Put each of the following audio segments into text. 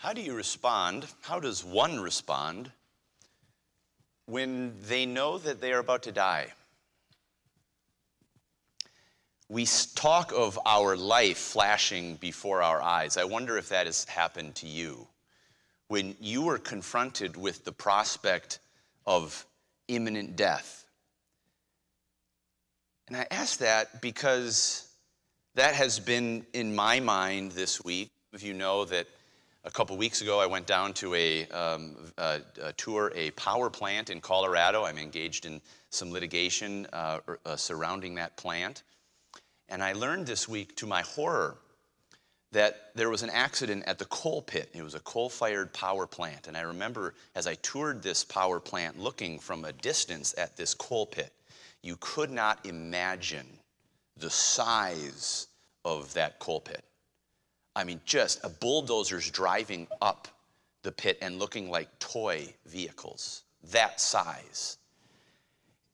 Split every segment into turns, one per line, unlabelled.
How do you respond? How does one respond when they know that they are about to die? We talk of our life flashing before our eyes. I wonder if that has happened to you. When you were confronted with the prospect of imminent death. And I ask that because that has been in my mind this week. If you know that a couple weeks ago, I went down to a, um, a, a, tour a power plant in Colorado. I'm engaged in some litigation uh, uh, surrounding that plant. And I learned this week, to my horror, that there was an accident at the coal pit. It was a coal fired power plant. And I remember as I toured this power plant looking from a distance at this coal pit, you could not imagine the size of that coal pit. I mean, just a bulldozers driving up the pit and looking like toy vehicles, that size.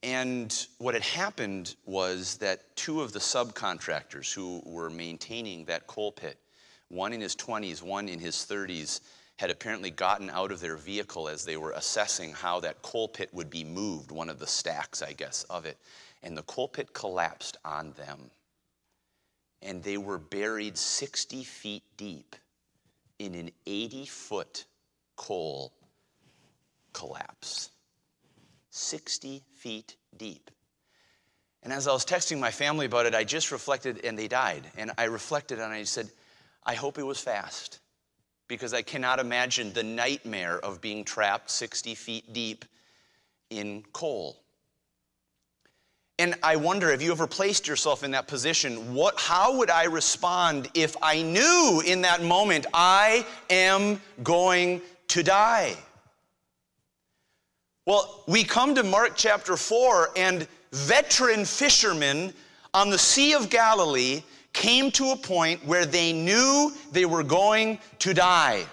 And what had happened was that two of the subcontractors who were maintaining that coal pit, one in his 20s, one in his 30s, had apparently gotten out of their vehicle as they were assessing how that coal pit would be moved, one of the stacks, I guess, of it. And the coal pit collapsed on them and they were buried 60 feet deep in an 80 foot coal collapse. 60 feet deep. And as I was texting my family about it, I just reflected, and they died. And I reflected and I said, I hope it was fast because I cannot imagine the nightmare of being trapped 60 feet deep in coal. And I wonder, have you ever placed yourself in that position? What, how would I respond if I knew in that moment I am going to die? Well, we come to Mark chapter 4, and veteran fishermen on the Sea of Galilee came to a point where they knew they were going to die.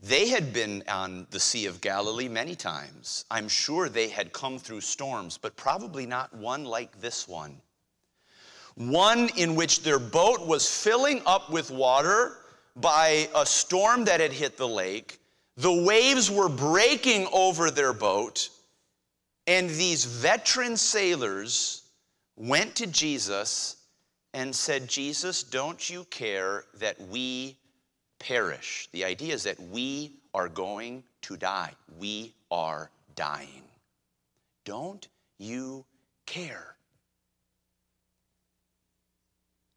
They had been on the Sea of Galilee many times. I'm sure they had come through storms, but probably not one like this one. One in which their boat was filling up with water by a storm that had hit the lake. The waves were breaking over their boat, and these veteran sailors went to Jesus and said, Jesus, don't you care that we perish. The idea is that we are going to die. We are dying. Don't you care?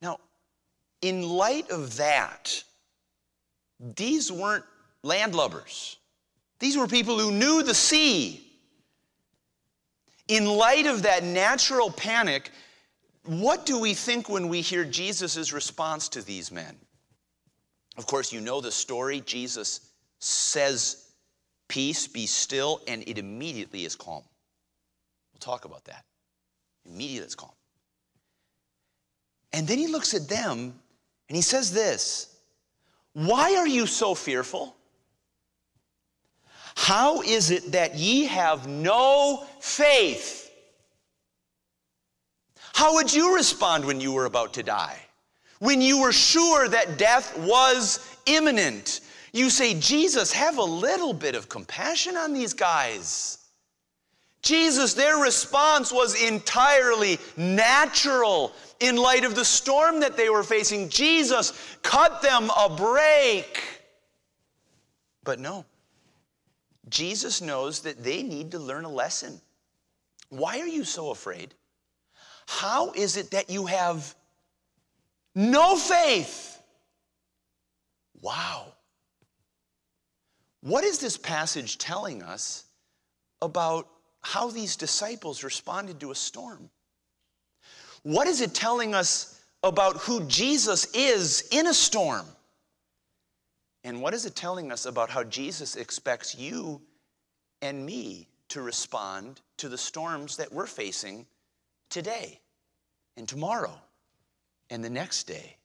Now, in light of that, these weren't landlubbers. These were people who knew the sea. In light of that natural panic, what do we think when we hear Jesus' response to these men? Of course, you know the story. Jesus says, Peace, be still, and it immediately is calm. We'll talk about that. Immediately it's calm. And then he looks at them and he says this Why are you so fearful? How is it that ye have no faith? How would you respond when you were about to die? When you were sure that death was imminent. You say, Jesus, have a little bit of compassion on these guys. Jesus, their response was entirely natural in light of the storm that they were facing. Jesus, cut them a break. But no, Jesus knows that they need to learn a lesson. Why are you so afraid? How is it that you have no faith. Wow. What is this passage telling us about how these disciples responded to a storm? What is it telling us about who Jesus is in a storm? And what is it telling us about how Jesus expects you and me to respond to the storms that we're facing today and tomorrow? And the next day.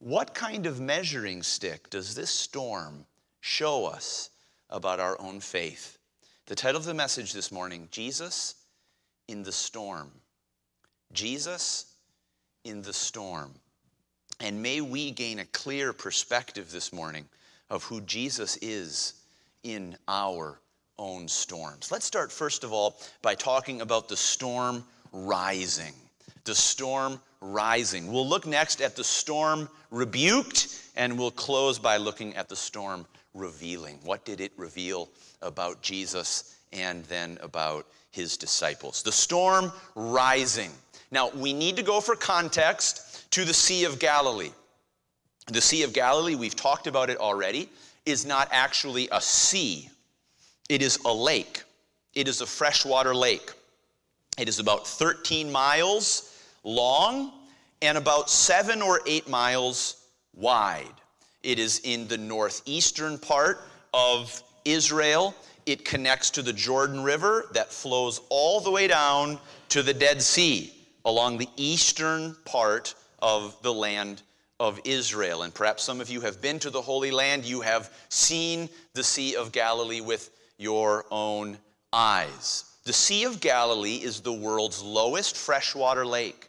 What kind of measuring stick does this storm show us about our own faith? The title of the message this morning Jesus in the Storm. Jesus in the Storm. And may we gain a clear perspective this morning of who Jesus is in our own storms. Let's start, first of all, by talking about the storm rising. The storm rising. We'll look next at the storm rebuked, and we'll close by looking at the storm revealing. What did it reveal about Jesus and then about his disciples? The storm rising. Now, we need to go for context to the Sea of Galilee. The Sea of Galilee, we've talked about it already, is not actually a sea, it is a lake. It is a freshwater lake. It is about 13 miles long and about seven or eight miles wide. It is in the northeastern part of Israel. It connects to the Jordan River that flows all the way down to the Dead Sea along the eastern part of the land of Israel. And perhaps some of you have been to the Holy Land. You have seen the Sea of Galilee with your own eyes. The Sea of Galilee is the world's lowest freshwater lake.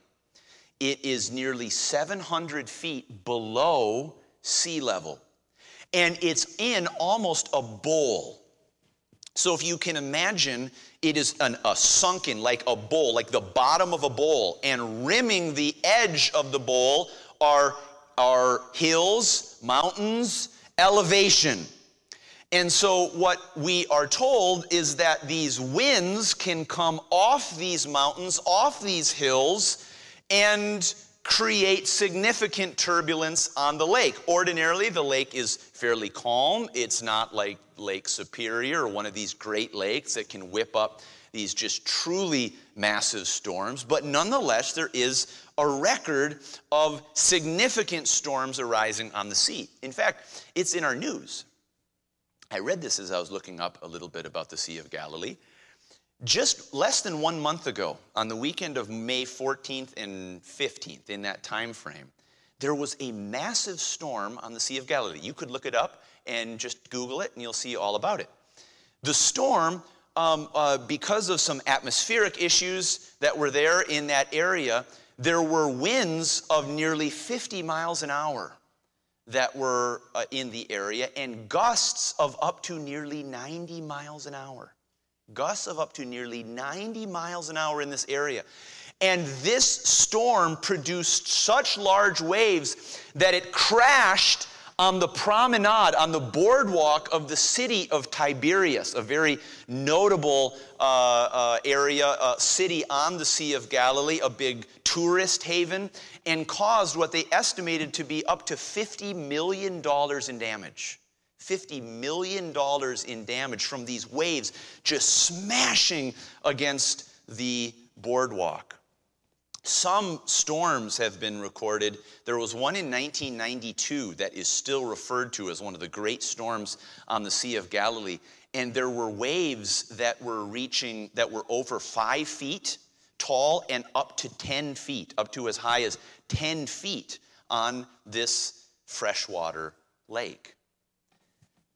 It is nearly 700 feet below sea level. And it's in almost a bowl. So if you can imagine, it is an, a sunken, like a bowl, like the bottom of a bowl, and rimming the edge of the bowl are, are hills, mountains, elevation. And so, what we are told is that these winds can come off these mountains, off these hills, and create significant turbulence on the lake. Ordinarily, the lake is fairly calm. It's not like Lake Superior or one of these great lakes that can whip up these just truly massive storms. But nonetheless, there is a record of significant storms arising on the sea. In fact, it's in our news. I read this as I was looking up a little bit about the Sea of Galilee. Just less than one month ago, on the weekend of May 14th and 15th, in that time frame, there was a massive storm on the Sea of Galilee. You could look it up and just Google it, and you'll see all about it. The storm, um, uh, because of some atmospheric issues that were there in that area, there were winds of nearly 50 miles an hour that were uh, in the area and gusts of up to nearly 90 miles an hour gusts of up to nearly 90 miles an hour in this area. And this storm produced such large waves that it crashed on the promenade, on the boardwalk of the city of Tiberias, a very notable uh, uh, area, uh, city on the Sea of Galilee, a big tourist haven, and caused what they estimated to be up to $50 million in damage. $50 million in damage from these waves just smashing against the boardwalk. Some storms have been recorded. There was one in 1992 that is still referred to as one of the great storms on the Sea of Galilee. And there were waves that were reaching, that were over five feet tall and up to 10 feet, up to as high as 10 feet on this freshwater lake.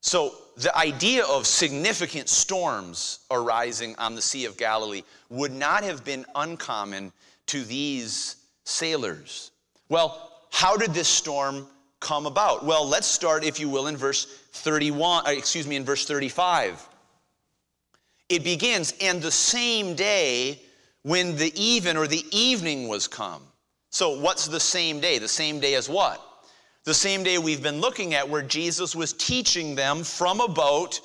So, the idea of significant storms arising on the Sea of Galilee would not have been uncommon to these sailors. Well, how did this storm come about? Well, let's start, if you will, in verse 31, uh, excuse me, in verse 35. It begins, and the same day when the even or the evening was come. So, what's the same day? The same day as what? The same day we've been looking at where Jesus was teaching them from a boat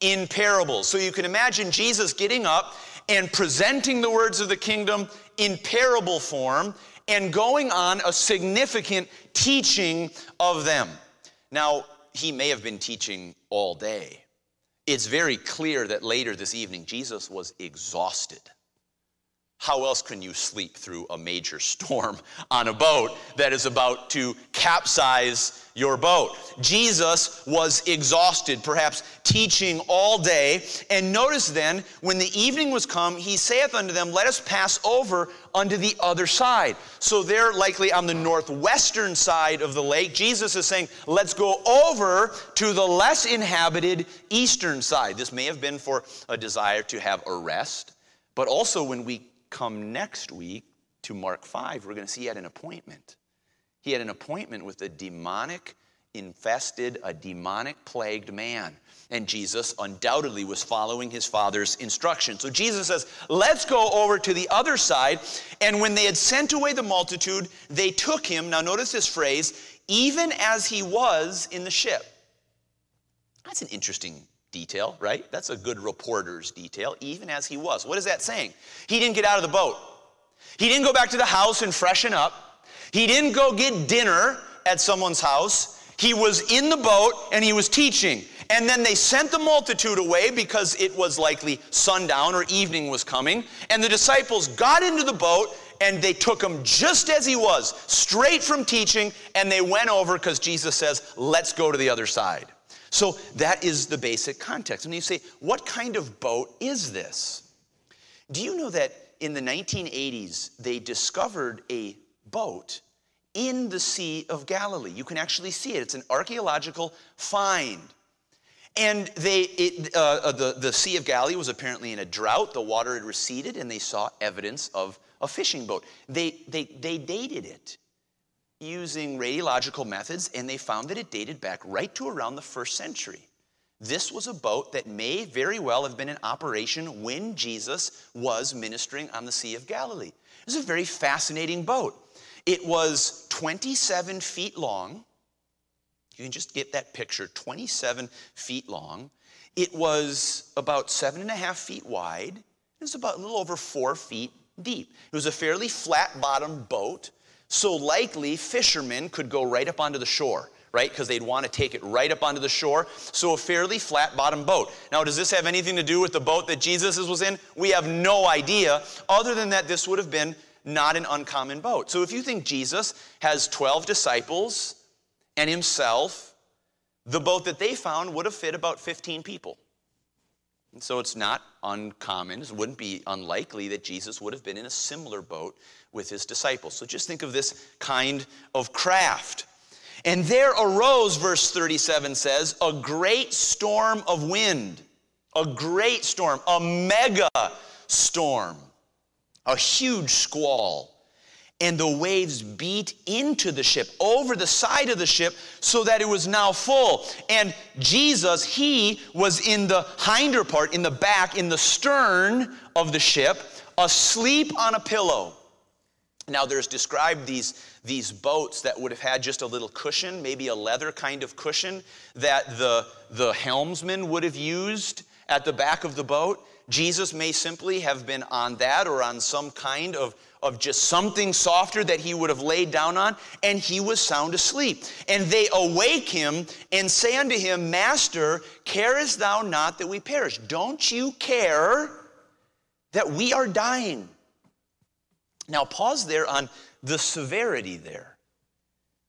in parables. So you can imagine Jesus getting up and presenting the words of the kingdom in parable form and going on a significant teaching of them. Now, he may have been teaching all day. It's very clear that later this evening, Jesus was exhausted. How else can you sleep through a major storm on a boat that is about to capsize your boat? Jesus was exhausted, perhaps teaching all day. And notice then, when the evening was come, he saith unto them, Let us pass over unto the other side. So they're likely on the northwestern side of the lake. Jesus is saying, Let's go over to the less inhabited eastern side. This may have been for a desire to have a rest. But also, when we come next week to Mark 5, we're going to see he had an appointment. He had an appointment with a demonic infested, a demonic plagued man. And Jesus undoubtedly was following his father's instruction. So Jesus says, Let's go over to the other side. And when they had sent away the multitude, they took him. Now, notice this phrase, even as he was in the ship. That's an interesting detail, right? That's a good reporter's detail, even as he was. What is that saying? He didn't get out of the boat. He didn't go back to the house and freshen up. He didn't go get dinner at someone's house. He was in the boat and he was teaching. And then they sent the multitude away because it was likely sundown or evening was coming. And the disciples got into the boat and they took him just as he was, straight from teaching, and they went over because Jesus says, Let's go to the other side. So that is the basic context. And you say, What kind of boat is this? Do you know that in the 1980s they discovered a boat in the Sea of Galilee. You can actually see it. It's an archaeological find. And they, it, uh, uh, the, the Sea of Galilee was apparently in a drought. The water had receded, and they saw evidence of a fishing boat. They, they, they dated it using radiological methods, and they found that it dated back right to around the first century. This was a boat that may very well have been in operation when Jesus was ministering on the Sea of Galilee. It was a very fascinating boat. It was 27 feet long. You can just get that picture 27 feet long. It was about seven and a half feet wide. It was about a little over four feet deep. It was a fairly flat bottomed boat, so likely fishermen could go right up onto the shore right? Because they'd want to take it right up onto the shore. So a fairly flat bottom boat. Now, does this have anything to do with the boat that Jesus was in? We have no idea, other than that this would have been not an uncommon boat. So if you think Jesus has 12 disciples and himself, the boat that they found would have fit about 15 people. And so it's not uncommon, it wouldn't be unlikely that Jesus would have been in a similar boat with his disciples. So just think of this kind of craft. And there arose, verse 37 says, a great storm of wind, a great storm, a mega storm a huge squall. And the waves beat into the ship, over the side of the ship, so that it was now full. And Jesus, he was in the hinder part, in the back, in the stern of the ship, asleep on a pillow. Now, there's described these, these boats that would have had just a little cushion, maybe a leather kind of cushion that the, the helmsman would have used at the back of the boat. Jesus may simply have been on that or on some kind of, of just something softer that he would have laid down on, and he was sound asleep. And they awake him and say unto him, Master, carest thou not that we perish? Don't you care that we are dying? Now, pause there on the severity there.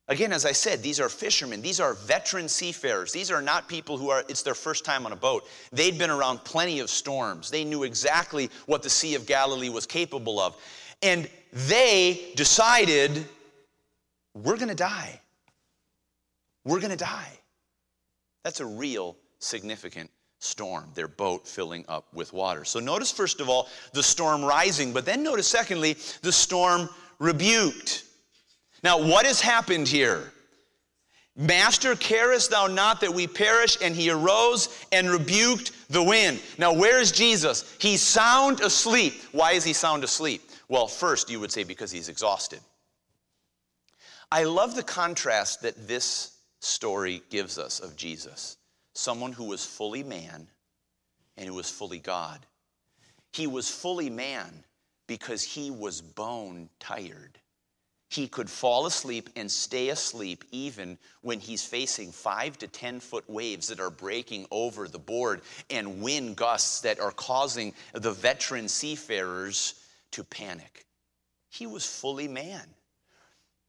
Again, as I said, these are fishermen. These are veteran seafarers. These are not people who are, it's their first time on a boat. They'd been around plenty of storms. They knew exactly what the Sea of Galilee was capable of. And they decided, we're going to die. We're going to die. That's a real significant storm, their boat filling up with water. So notice, first of all, the storm rising, but then notice, secondly, the storm rebuked. Now, what has happened here? Master, carest thou not that we perish? And he arose and rebuked the wind. Now, where is Jesus? He's sound asleep. Why is he sound asleep? Well, first, you would say because he's exhausted. I love the contrast that this story gives us of Jesus someone who was fully man and who was fully God. He was fully man because he was bone tired he could fall asleep and stay asleep even when he's facing five to 10 foot waves that are breaking over the board and wind gusts that are causing the veteran seafarers to panic. He was fully man.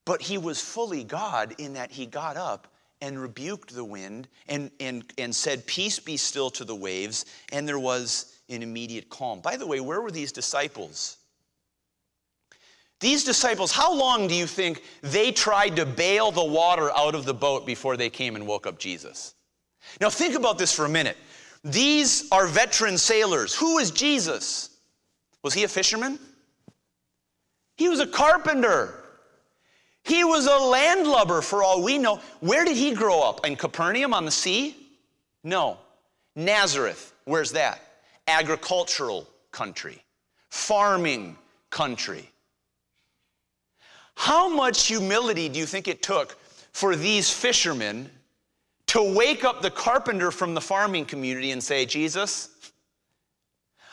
But he was fully God in that he got up and rebuked the wind and, and, and said, Peace be still to the waves. And there was an immediate calm. By the way, where were these disciples? These disciples, how long do you think they tried to bail the water out of the boat before they came and woke up Jesus? Now, think about this for a minute. These are veteran sailors. Who is Jesus? Was he a fisherman? He was a carpenter. He was a landlubber for all we know. Where did he grow up? In Capernaum on the sea? No. Nazareth, where's that? Agricultural country, farming country. How much humility do you think it took for these fishermen to wake up the carpenter from the farming community and say, Jesus,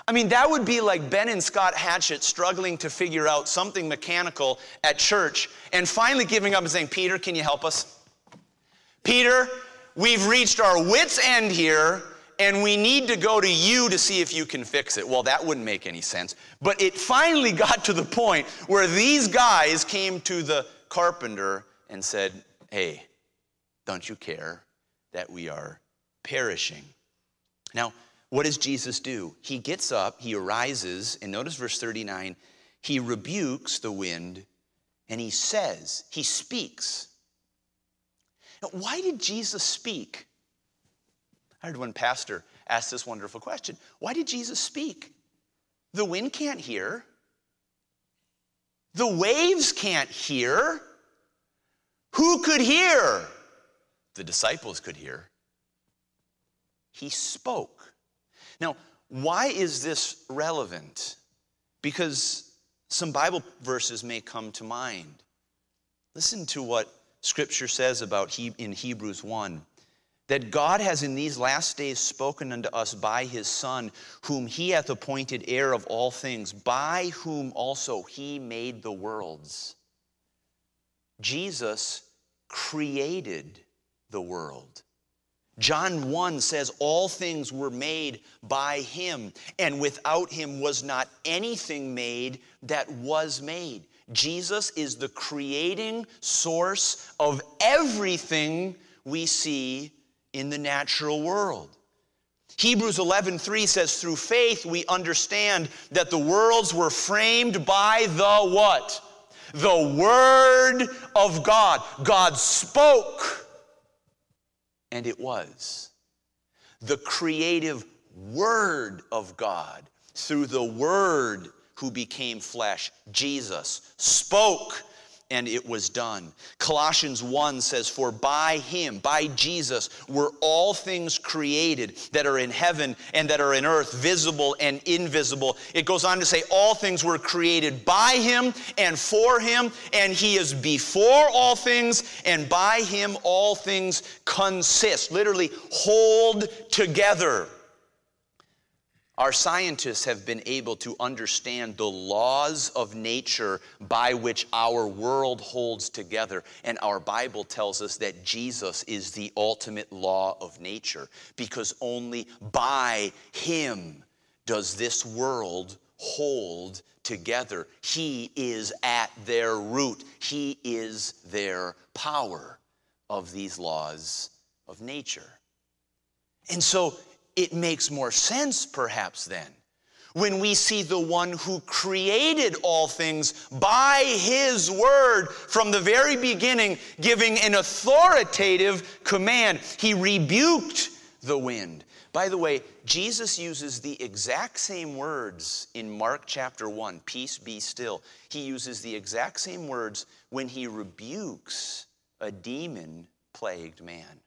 I mean, that would be like Ben and Scott Hatchett struggling to figure out something mechanical at church and finally giving up and saying, Peter, can you help us? Peter, we've reached our wits' end here and we need to go to you to see if you can fix it. Well, that wouldn't make any sense. But it finally got to the point where these guys came to the carpenter and said, Hey, don't you care that we are perishing? Now, what does Jesus do? He gets up, he arises, and notice verse 39 he rebukes the wind and he says, he speaks. Now, why did Jesus speak? I heard one pastor ask this wonderful question Why did Jesus speak? The wind can't hear, the waves can't hear. Who could hear? The disciples could hear. He spoke. Now, why is this relevant? Because some Bible verses may come to mind. Listen to what Scripture says about he, in Hebrews 1 that God has in these last days spoken unto us by his Son, whom he hath appointed heir of all things, by whom also he made the worlds. Jesus created the world. John 1 says, All things were made by him, and without him was not anything made that was made. Jesus is the creating source of everything we see in the natural world. Hebrews 11:3 says through faith we understand that the worlds were framed by the what? The word of God. God spoke and it was. The creative word of God through the word who became flesh, Jesus, spoke and it was done. Colossians 1 says, For by him, by Jesus, were all things created that are in heaven and that are in earth, visible and invisible. It goes on to say, All things were created by him and for him, and he is before all things, and by him all things consist. Literally, hold together. Our scientists have been able to understand the laws of nature by which our world holds together. And our Bible tells us that Jesus is the ultimate law of nature because only by Him does this world hold together. He is at their root, He is their power of these laws of nature. And so it makes more sense perhaps then when we see the one who created all things by his word from the very beginning, giving an authoritative command. He rebuked the wind. By the way, Jesus uses the exact same words in Mark chapter 1 peace be still. He uses the exact same words when he rebukes a demon plagued man.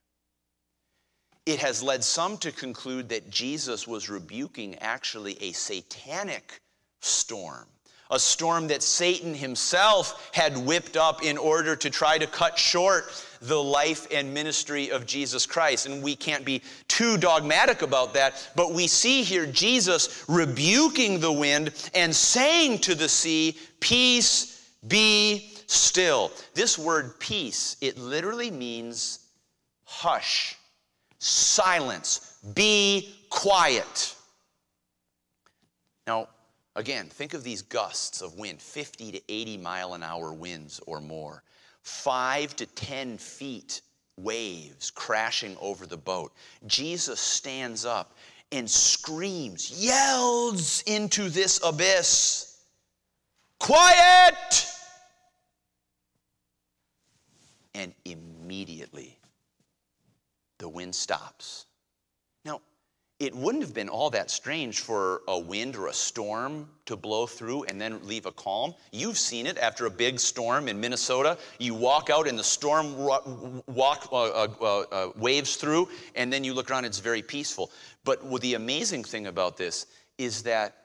It has led some to conclude that Jesus was rebuking actually a satanic storm, a storm that Satan himself had whipped up in order to try to cut short the life and ministry of Jesus Christ. And we can't be too dogmatic about that, but we see here Jesus rebuking the wind and saying to the sea, Peace be still. This word peace, it literally means hush silence, be quiet. Now, again, think of these gusts of wind 50 to 80 mile an hour winds or more, five to 10 feet waves crashing over the boat. Jesus stands up and screams, yells into this abyss, Quiet! And immediately the wind stops. Now, it wouldn't have been all that strange for a wind or a storm to blow through and then leave a calm. You've seen it after a big storm in Minnesota. You walk out and the storm walk, uh, uh, uh, uh, waves through, and then you look around, it's very peaceful. But the amazing thing about this is that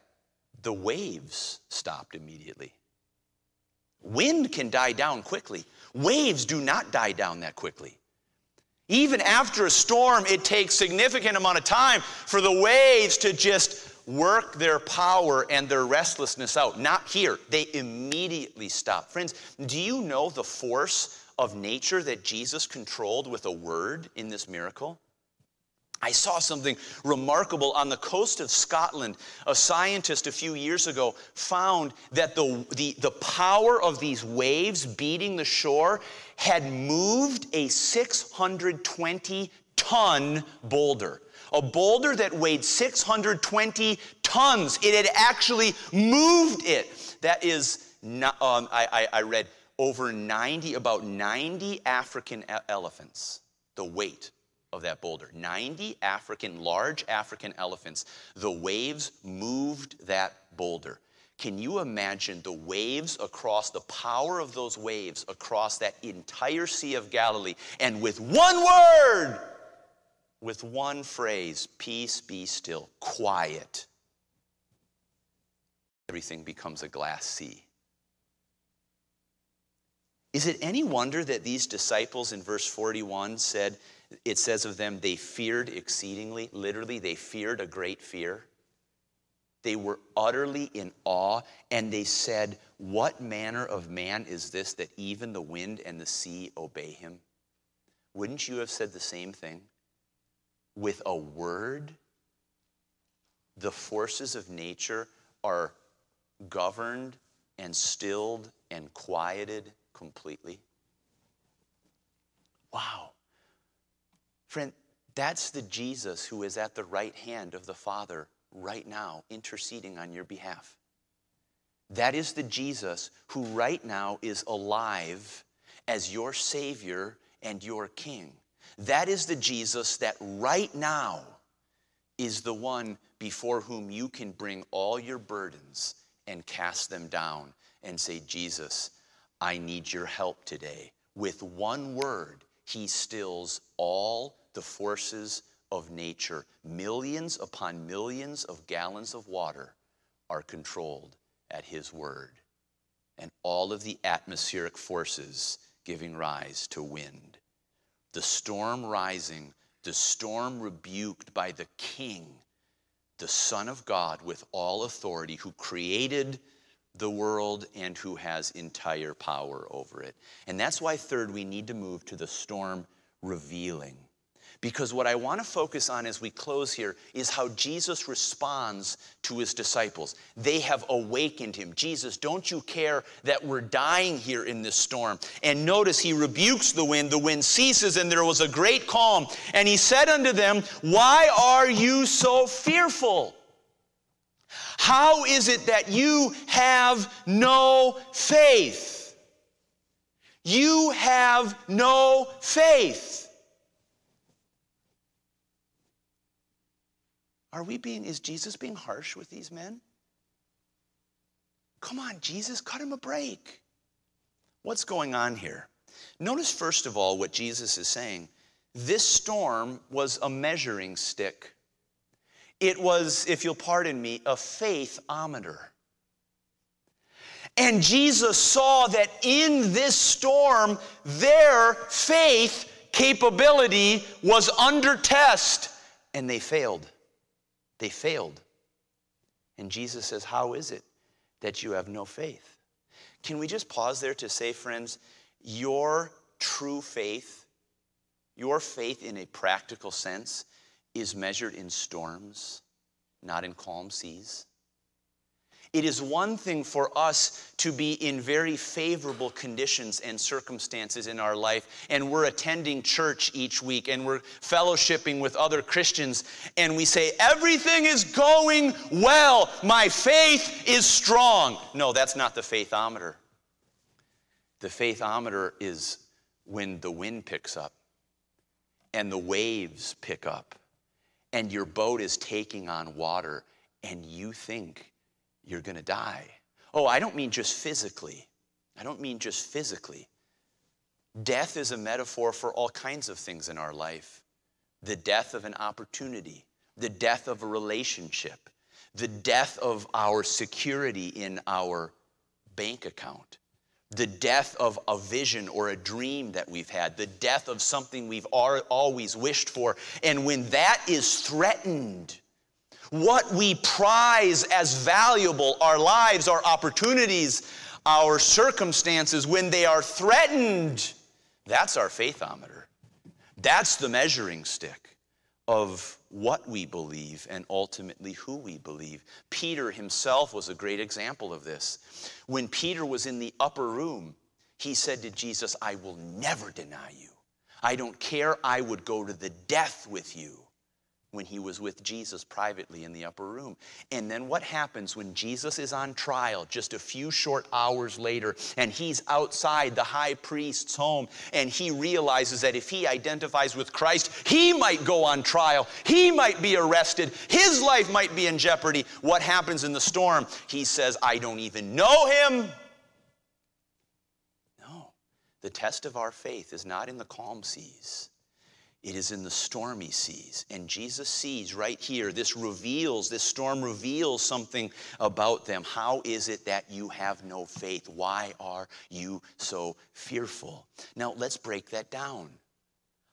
the waves stopped immediately. Wind can die down quickly, waves do not die down that quickly. Even after a storm, it takes significant amount of time for the waves to just work their power and their restlessness out. Not here. They immediately stop. Friends, do you know the force of nature that Jesus controlled with a word in this miracle? I saw something remarkable on the coast of Scotland. A scientist a few years ago found that the, the, the power of these waves beating the shore had moved a 620 ton boulder. A boulder that weighed 620 tons. It had actually moved it. That is, not, um, I, I, I read, over 90, about 90 African elephants, the weight of that boulder. 90 African, large African elephants. The waves moved that boulder. Can you imagine the waves across, the power of those waves across that entire Sea of Galilee? And with one word, with one phrase, peace be still, quiet, everything becomes a glass sea. Is it any wonder that these disciples in verse 41 said, it says of them, they feared exceedingly. Literally, they feared a great fear. They were utterly in awe, and they said, What manner of man is this that even the wind and the sea obey him? Wouldn't you have said the same thing? With a word, the forces of nature are governed and stilled and quieted completely. Wow. Friend, that's the Jesus who is at the right hand of the Father right now, interceding on your behalf. That is the Jesus who right now is alive as your Savior and your King. That is the Jesus that right now is the one before whom you can bring all your burdens and cast them down and say, Jesus, I need your help today. With one word, he stills all the forces of nature. Millions upon millions of gallons of water are controlled at his word. And all of the atmospheric forces giving rise to wind. The storm rising, the storm rebuked by the king, the Son of God with all authority, who created the world and who has entire power over it. And that's why, third, we need to move to the storm revealing. Because what I want to focus on as we close here is how Jesus responds to his disciples. They have awakened him. Jesus, don't you care that we're dying here in this storm? And notice he rebukes the wind. The wind ceases, and there was a great calm. And he said unto them, Why are you so fearful? How is it that you have no faith? You have no faith. Are we being, is Jesus being harsh with these men? Come on, Jesus, cut him a break. What's going on here? Notice, first of all, what Jesus is saying. This storm was a measuring stick it was, if you'll pardon me, a faithometer. And Jesus saw that in this storm, their faith capability was under test, and they failed. They failed. And Jesus says, How is it that you have no faith? Can we just pause there to say, friends, your true faith, your faith in a practical sense, is measured in storms, not in calm seas. It is one thing for us to be in very favorable conditions and circumstances in our life, and we're attending church each week and we're fellowshipping with other Christians, and we say, Everything is going well. My faith is strong. No, that's not the faithometer. The faithometer is when the wind picks up and the waves pick up and your boat is taking on water and you think you're going to die. Oh, I don't mean just physically. I don't mean just physically. Death is a metaphor for all kinds of things in our life the death of an opportunity, the death of a relationship, the death of our security in our bank account, the death of a vision or a dream that we've had, the death of something we've always wished for. And when that is threatened, what we prize as valuable, our lives, our opportunities, our circumstances, when they are threatened, that's our faithometer. That's the measuring stick of what we believe and ultimately who we believe. Peter himself was a great example of this. When Peter was in the upper room, he said to Jesus, I will never deny you. I don't care, I would go to the death with you when he was with Jesus privately in the upper room. And then what happens when Jesus is on trial just a few short hours later and he's outside the high priest's home and he realizes that if he identifies with Christ, he might go on trial, he might be arrested, his life might be in jeopardy. What happens in the storm? He says, I don't even know him. No, the test of our faith is not in the calm seas. It is in the stormy seas. And Jesus sees right here, this reveals, this storm reveals something about them. How is it that you have no faith? Why are you so fearful? Now, let's break that down.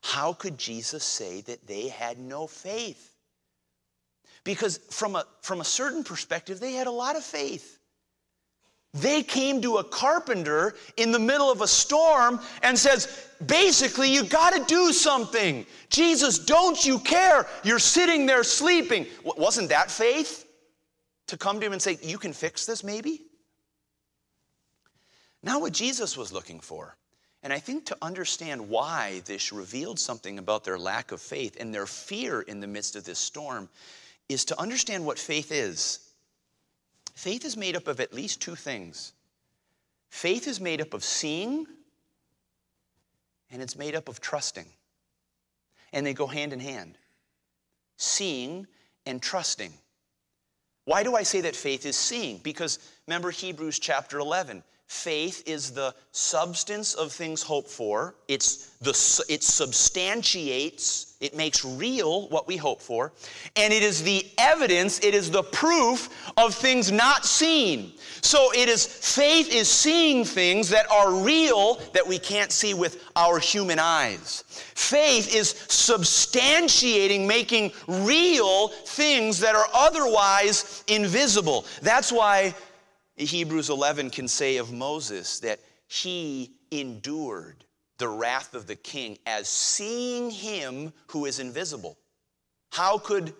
How could Jesus say that they had no faith? Because from a, from a certain perspective, they had a lot of faith. They came to a carpenter in the middle of a storm and says, basically, you got to do something. Jesus, don't you care? You're sitting there sleeping. Wasn't that faith? To come to him and say, you can fix this maybe? Now, what Jesus was looking for. And I think to understand why this revealed something about their lack of faith and their fear in the midst of this storm is to understand what faith is. Faith is made up of at least two things faith is made up of seeing, and it's made up of trusting. And they go hand in hand seeing and trusting. Why do I say that faith is seeing? Because remember Hebrews chapter 11. Faith is the substance of things hoped for. It's the, it substantiates, it makes real what we hope for. And it is the evidence, it is the proof of things not seen. So it is, faith is seeing things that are real that we can't see with our human eyes. Faith is substantiating, making real things that are otherwise invisible. That's why Hebrews 11 can say of Moses that he endured the wrath of the king as seeing him who is invisible. How could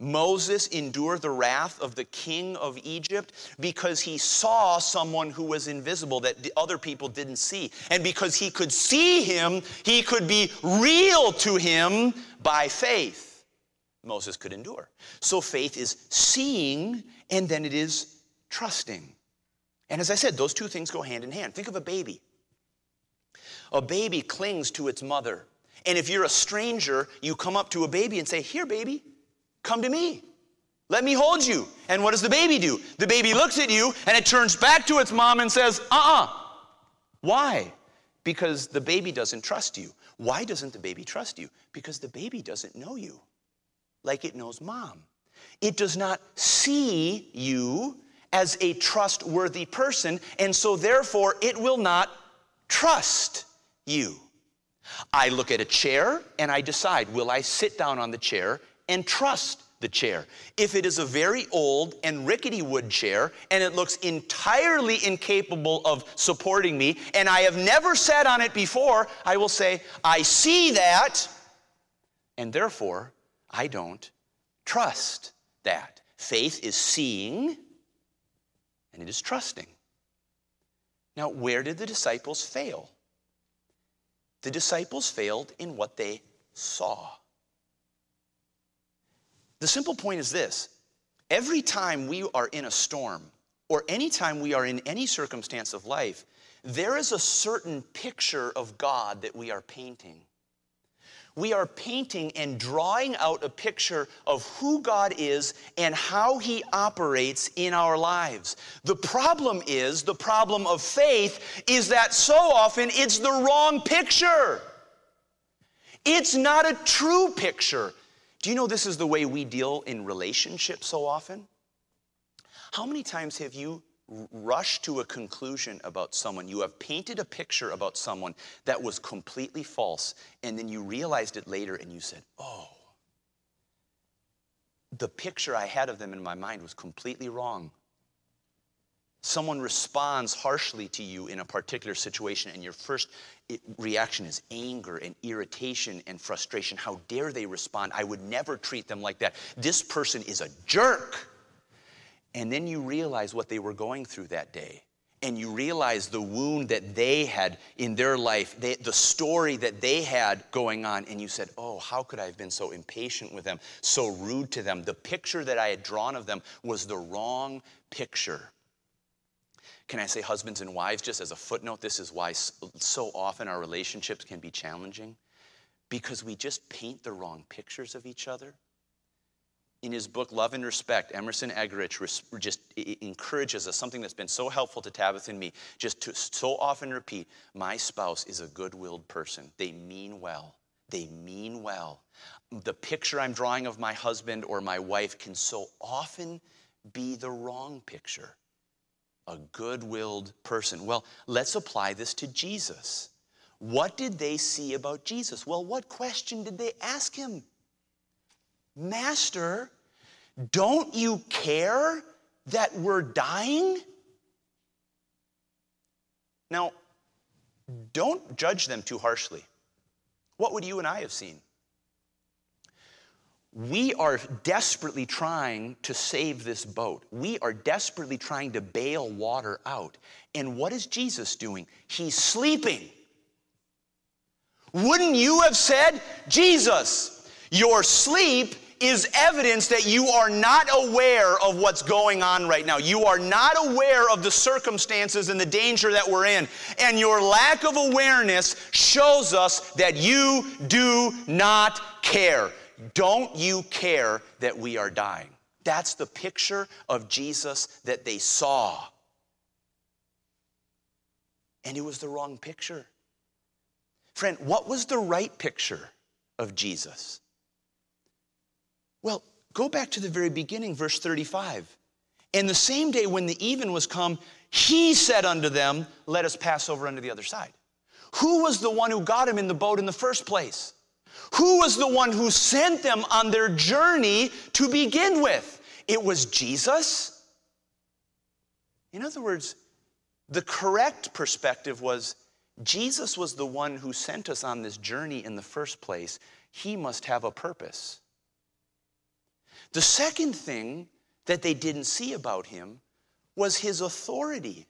Moses endure the wrath of the king of Egypt? Because he saw someone who was invisible that the other people didn't see. And because he could see him, he could be real to him by faith. Moses could endure. So faith is seeing and then it is trusting. And as I said, those two things go hand in hand. Think of a baby. A baby clings to its mother. And if you're a stranger, you come up to a baby and say, Here, baby, come to me. Let me hold you. And what does the baby do? The baby looks at you and it turns back to its mom and says, Uh uh-uh. uh Why? Because the baby doesn't trust you. Why doesn't the baby trust you? Because the baby doesn't know you like it knows mom. It does not see you as a trustworthy person, and so therefore it will not trust you. I look at a chair and I decide will I sit down on the chair and trust the chair? If it is a very old and rickety wood chair and it looks entirely incapable of supporting me and I have never sat on it before, I will say, I see that, and therefore I don't trust that. Faith is seeing and it is trusting. Now, where did the disciples fail? The disciples failed in what they saw. The simple point is this every time we are in a storm, or anytime we are in any circumstance of life, there is a certain picture of God that we are painting. We are painting and drawing out a picture of who God is and how He operates in our lives. The problem is, the problem of faith is that so often it's the wrong picture. It's not a true picture. Do you know this is the way we deal in relationships so often? How many times have you rushed to a conclusion about someone? You have painted a picture about someone that was completely false, and then you realized it later and you said, Oh, the picture I had of them in my mind was completely wrong. Someone responds harshly to you in a particular situation, and your first eh, reaction is anger and irritation and frustration. How dare they respond? I would never treat them like that. This person is a jerk. And then you realize what they were going through that day. And you realize the wound that they had in their life, they, the story that they had going on. And you said, Oh, how could I have been so impatient with them, so rude to them? The picture that I had drawn of them was the wrong picture. Can I say, husbands and wives, just as a footnote, this is why so often our relationships can be challenging? Because we just paint the wrong pictures of each other in his book Love and Respect, Emerson Eggerichs just encourages us something that's been so helpful to Tabitha and me, just to so often repeat My spouse is a good willed person. They mean well. They mean well. The picture I'm drawing of my husband or my wife can so often be the wrong picture. A good willed person. Well, let's apply this to Jesus. What did they see about Jesus? Well, what question did they ask him? Master, don't you care that we're dying? Now, don't judge them too harshly. What would you and I have seen? We are desperately trying to save this boat. We are desperately trying to bail water out. And what is Jesus doing? He's sleeping. Wouldn't you have said, Jesus, your sleep is evidence that you are not aware of what's going on right now. You are not aware of the circumstances and the danger that we're in. And your lack of awareness shows us that you do not care. Don't you care that we are dying? That's the picture of Jesus that they saw. And it was the wrong picture. Friend, what was the right picture of Jesus? Well, go back to the very beginning, verse 35. And the same day when the even was come, he said unto them, Let us pass over unto the other side. Who was the one who got him in the boat in the first place? Who was the one who sent them on their journey to begin with? It was Jesus. In other words, the correct perspective was Jesus was the one who sent us on this journey in the first place. He must have a purpose. The second thing that they didn't see about him was his authority.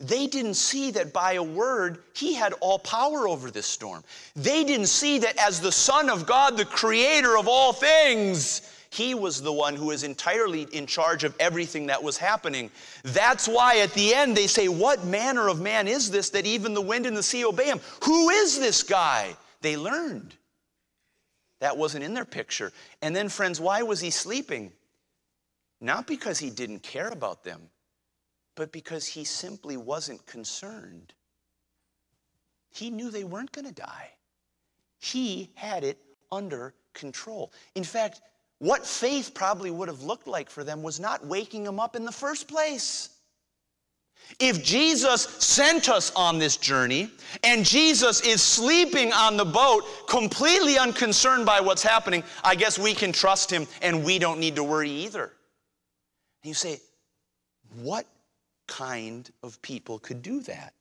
They didn't see that by a word, he had all power over this storm. They didn't see that as the Son of God, the creator of all things, he was the one who was entirely in charge of everything that was happening. That's why at the end they say, What manner of man is this that even the wind and the sea obey him? Who is this guy? They learned. That wasn't in their picture. And then, friends, why was he sleeping? Not because he didn't care about them, but because he simply wasn't concerned. He knew they weren't going to die, he had it under control. In fact, what faith probably would have looked like for them was not waking them up in the first place. If Jesus sent us on this journey and Jesus is sleeping on the boat, completely unconcerned by what's happening, I guess we can trust him and we don't need to worry either. And you say, what kind of people could do that?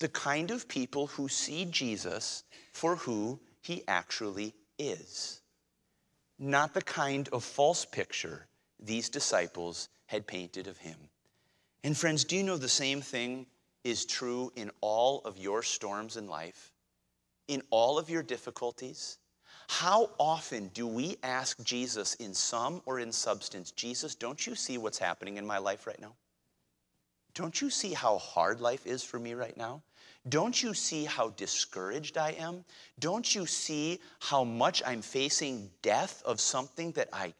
The kind of people who see Jesus for who he actually is, not the kind of false picture these disciples had painted of him. And friends, do you know the same thing is true in all of your storms in life, in all of your difficulties? How often do we ask Jesus in sum or in substance, Jesus, don't you see what's happening in my life right now? Don't you see how hard life is for me right now? Don't you see how discouraged I am? Don't you see how much I'm facing death of something that I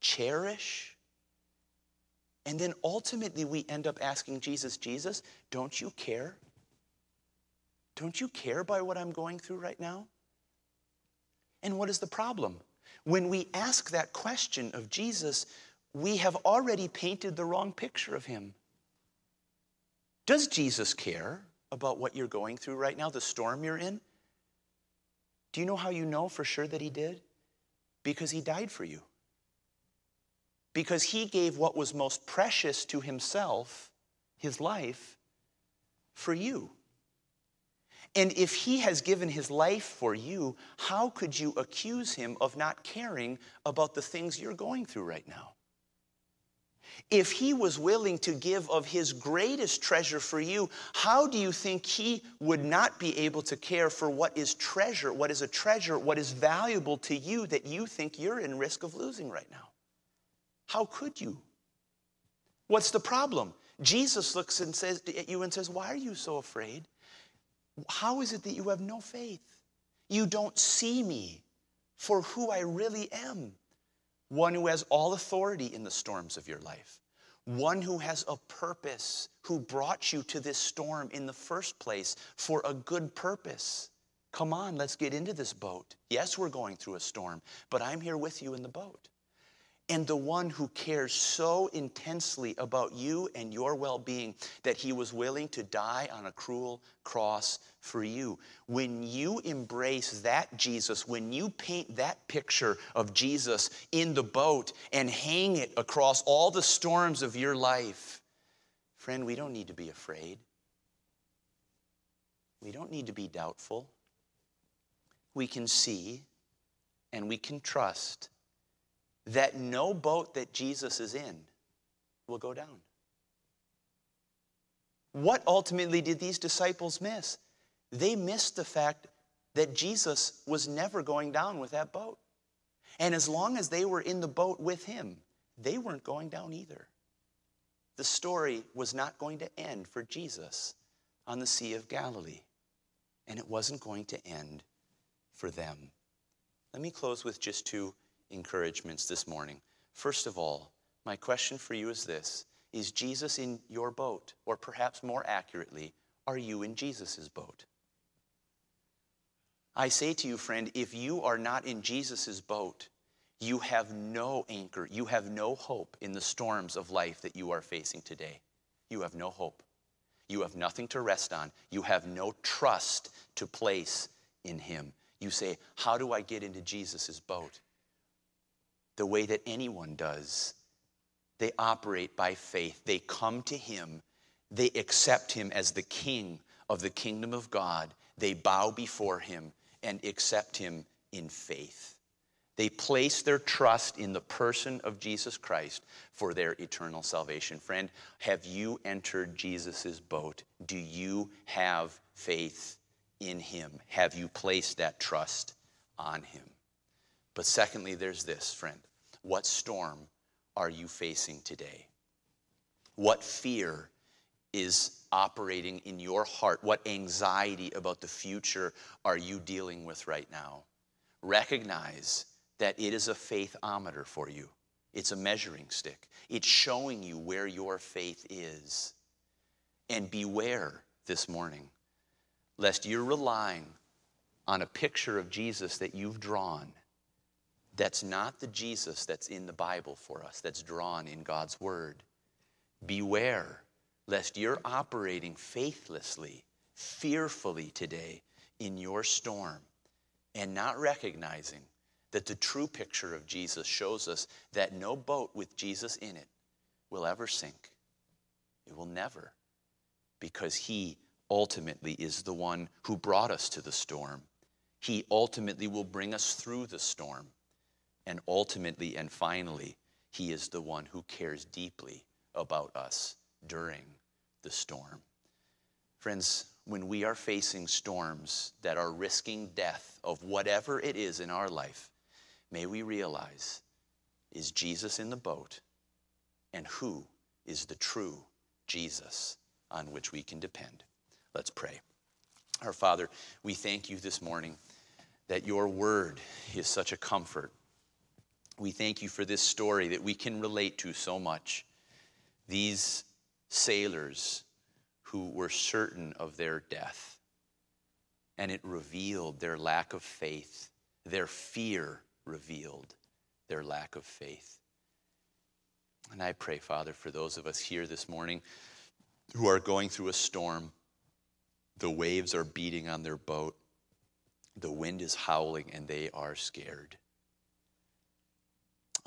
cherish? And then ultimately, we end up asking Jesus, Jesus, don't you care? Don't you care by what I'm going through right now? And what is the problem? When we ask that question of Jesus, we have already painted the wrong picture of him. Does Jesus care about what you're going through right now, the storm you're in? Do you know how you know for sure that he did? Because he died for you. Because he gave what was most precious to himself, his life, for you. And if he has given his life for you, how could you accuse him of not caring about the things you're going through right now? If he was willing to give of his greatest treasure for you, how do you think he would not be able to care for what is treasure, what is a treasure, what is valuable to you that you think you're in risk of losing right now? How could you? What's the problem? Jesus looks and says at you and says, Why are you so afraid? How is it that you have no faith? You don't see me for who I really am one who has all authority in the storms of your life, one who has a purpose, who brought you to this storm in the first place for a good purpose. Come on, let's get into this boat. Yes, we're going through a storm, but I'm here with you in the boat and the one who cares so intensely about you and your well being that he was willing to die on a cruel cross for you. When you embrace that Jesus, when you paint that picture of Jesus in the boat and hang it across all the storms of your life, friend, we don't need to be afraid. We don't need to be doubtful. We can see and we can trust that no boat that Jesus is in will go down. What ultimately did these disciples miss? They missed the fact that Jesus was never going down with that boat. And as long as they were in the boat with him, they weren't going down either. The story was not going to end for Jesus on the Sea of Galilee, and it wasn't going to end for them. Let me close with just two encouragements this morning. First of all, my question for you is this Is Jesus in your boat? Or perhaps more accurately, are you in Jesus' boat? I say to you, friend, if you are not in Jesus' boat, you have no anchor, you have no hope in the storms of life that you are facing today. You have no hope. You have nothing to rest on. You have no trust to place in Him. You say, How do I get into Jesus' boat? The way that anyone does. They operate by faith. They come to Him. They accept Him as the King of the kingdom of God. They bow before Him and accept Him in faith. They place their trust in the person of Jesus Christ for their eternal salvation. Friend, have you entered Jesus' boat? Do you have faith in Him? Have you placed that trust on Him? But secondly, there's this, friend. What storm are you facing today? What fear is operating in your heart? What anxiety about the future are you dealing with right now? Recognize that it is a faithometer for you. It's a measuring stick. It's showing you where your faith is. And beware this morning, lest you're relying on a picture of Jesus that you've drawn that's not the Jesus that's in the Bible for us, that's drawn in God's Word. Beware lest you're operating faithlessly, fearfully today in your storm and not recognizing that the true picture of Jesus shows us that no boat with Jesus in it will ever sink. It will never, because He ultimately is the one who brought us to the storm. He ultimately will bring us through the storm. And ultimately and finally, He is the one who cares deeply about us during the storm. Friends, when we are facing storms that are risking death of whatever it is in our life, may we realize is Jesus in the boat? And who is the true Jesus on which we can depend? Let's pray. Our Father, we thank you this morning that your word is such a comfort. We thank you for this story that we can relate to so much. These sailors who were certain of their death, and it revealed their lack of faith. Their fear revealed their lack of faith. And I pray, Father, for those of us here this morning who are going through a storm, the waves are beating on their boat the wind is howling and they are scared.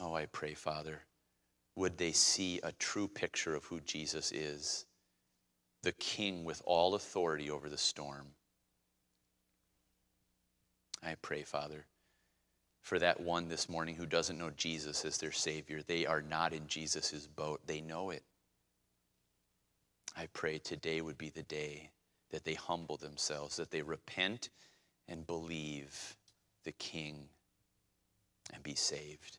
Oh, I pray, Father, would they see a true picture of who Jesus is, the King with all authority over the storm. I pray, Father, for that one this morning who doesn't know Jesus as their Savior. They are not in Jesus' boat, they know it. I pray today would be the day that they humble themselves, that they repent and believe the King and be saved.